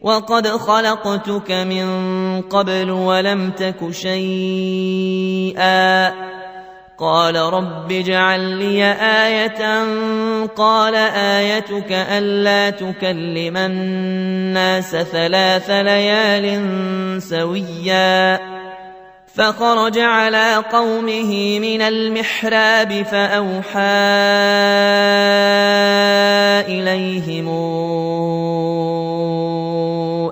وقد خلقتك من قبل ولم تك شيئا قال رب اجعل لي آية قال آيتك ألا تكلم الناس ثلاث ليال سويا فخرج على قومه من المحراب فأوحى إليهم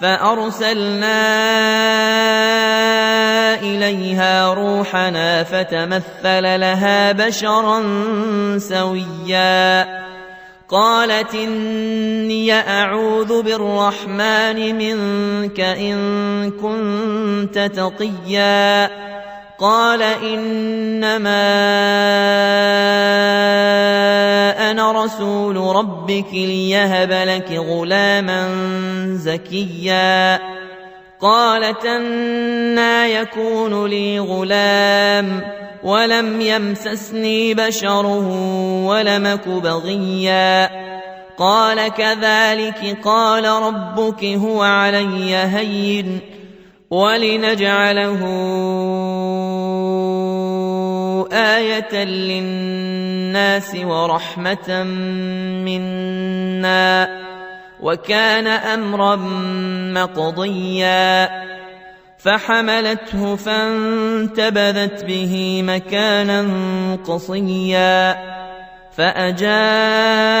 فأرسلنا إليها روحنا فتمثل لها بشرا سويا. قالت إني أعوذ بالرحمن منك إن كنت تقيا. قال أنا رسول ربك ليهب لك غلاما زكيا. قالت أنا يكون لي غلام ولم يمسسني بشر ولمك بغيا. قال كذلك قال ربك هو علي هين ولنجعله آية للناس. ورحمة منا وكان أمرا مقضيا فحملته فانتبذت به مكانا قصيا فأجاءها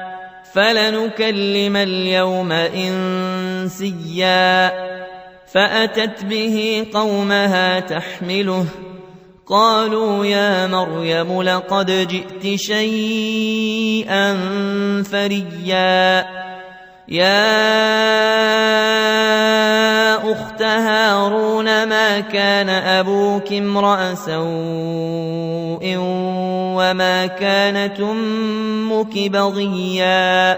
فلنكلم اليوم إنسيا. فأتت به قومها تحمله. قالوا يا مريم لقد جئت شيئا فريا. يا أخت هارون ما كان أبوك امرأ سوء وما كانت أمك بغيا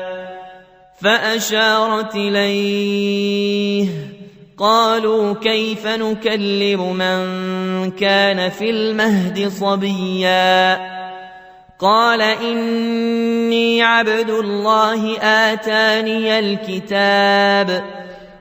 فاشارت اليه قالوا كيف نكلم من كان في المهد صبيا قال اني عبد الله اتاني الكتاب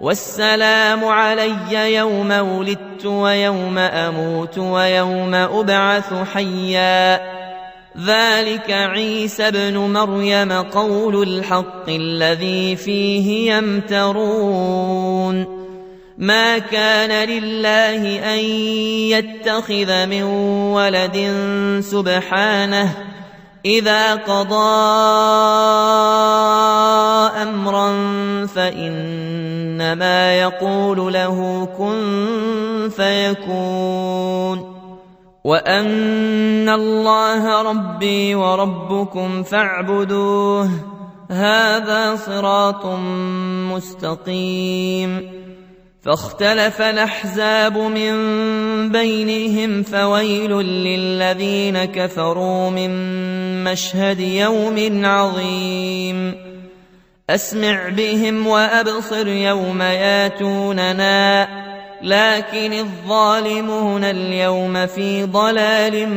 والسلام علي يوم ولدت ويوم أموت ويوم أبعث حيا. ذلك عيسى ابن مريم قول الحق الذي فيه يمترون. ما كان لله أن يتخذ من ولد سبحانه. إذا قضى أمرا فانما يقول له كن فيكون وأن الله ربي وربكم فاعبدوه هذا صراط مستقيم فاختلف الأحزاب من بينهم فويل للذين كفروا من مشهد يوم عظيم أسمع بهم وأبصر يوم ياتوننا لكن الظالمون اليوم في ضلال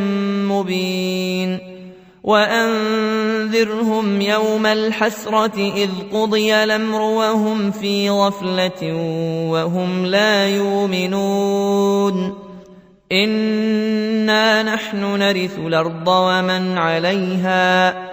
مبين. وأنذرهم يوم الحسرة إذ قضي الأمر وهم في غفلة وهم لا يؤمنون. إنا نحن نرث الأرض ومن عليها.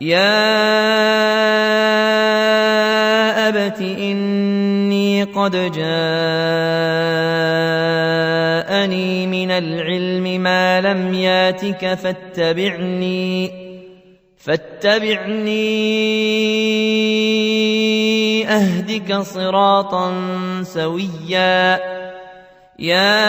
يا أبت إني قد جاءني من العلم ما لم ياتك فاتبعني فاتبعني أهدك صراطا سويا. يا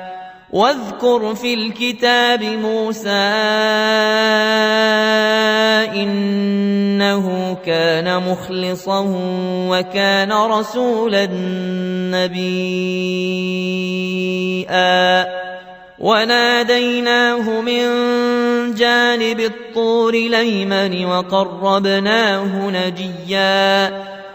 واذكر في الكتاب موسى إنه كان مخلصا وكان رسولا نبيا. وناديناه من جانب الطور الايمن وقربناه نجيا.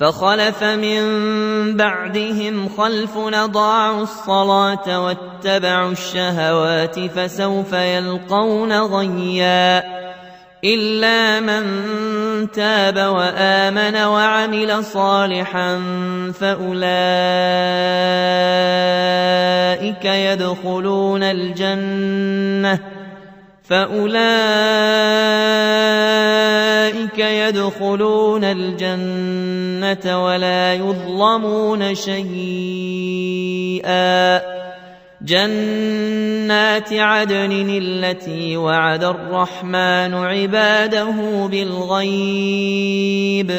فخلف من بعدهم خلف ضاعوا الصلاة واتبعوا الشهوات فسوف يلقون غيا إلا من تاب وآمن وعمل صالحا فأولئك يدخلون الجنة فأولئك يدخلون الجنة ولا يظلمون شيئا. جنات عدن التي وعد الرحمن عباده بالغيب.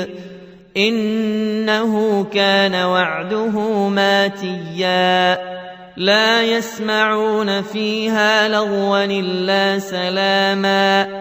إنه كان وعده ماتيا. لا يسمعون فيها لغوا الا سلاما.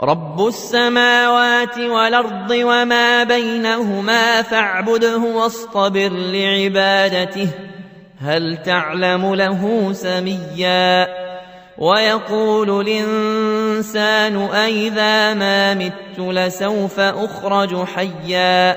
رب السماوات والارض وما بينهما فاعبده واصطبر لعبادته هل تعلم له سميا ويقول الانسان أإذا ما مت لسوف اخرج حيا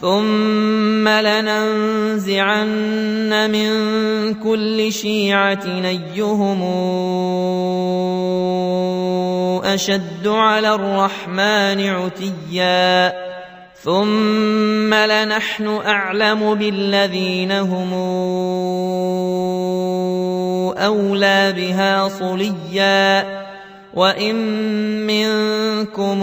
ثم لننزعن من كل شيعه نيهم اشد على الرحمن عتيا ثم لنحن اعلم بالذين هم أولى بها صليا وإن منكم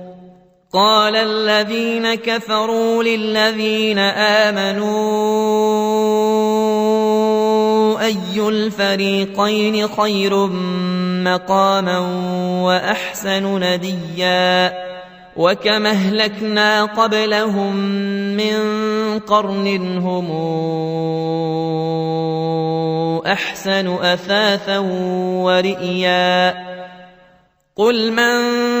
قال الذين كفروا للذين آمنوا أي الفريقين خير مقاما وأحسن نديا وكم أهلكنا قبلهم من قرن هم أحسن أثاثا ورئيا قل من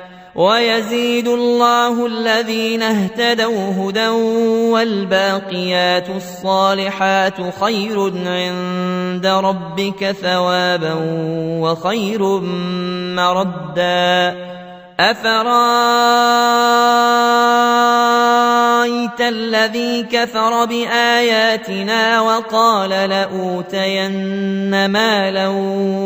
ويزيد الله الذين اهتدوا هدى والباقيات الصالحات خير عند ربك ثوابا وخير مردا. أفرأيت الذي كفر بآياتنا وقال لأوتين مالا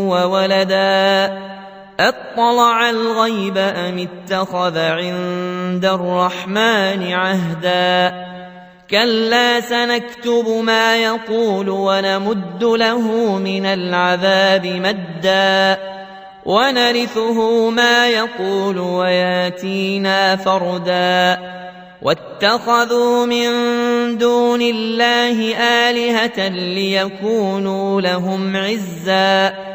وولدا أطلع الغيب أم اتخذ عند الرحمن عهدا؟ كلا سنكتب ما يقول ونمد له من العذاب مدا. ونرثه ما يقول وياتينا فردا. واتخذوا من دون الله آلهة ليكونوا لهم عزا.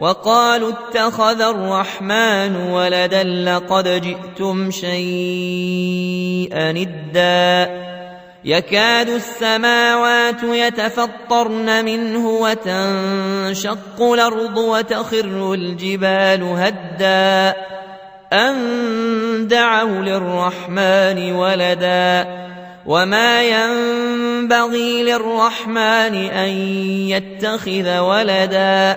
وقالوا اتخذ الرحمن ولدا لقد جئتم شيئا ندا. يكاد السماوات يتفطرن منه وتنشق الأرض وتخر الجبال هدا. أن دعوا للرحمن ولدا. وما ينبغي للرحمن أن يتخذ ولدا.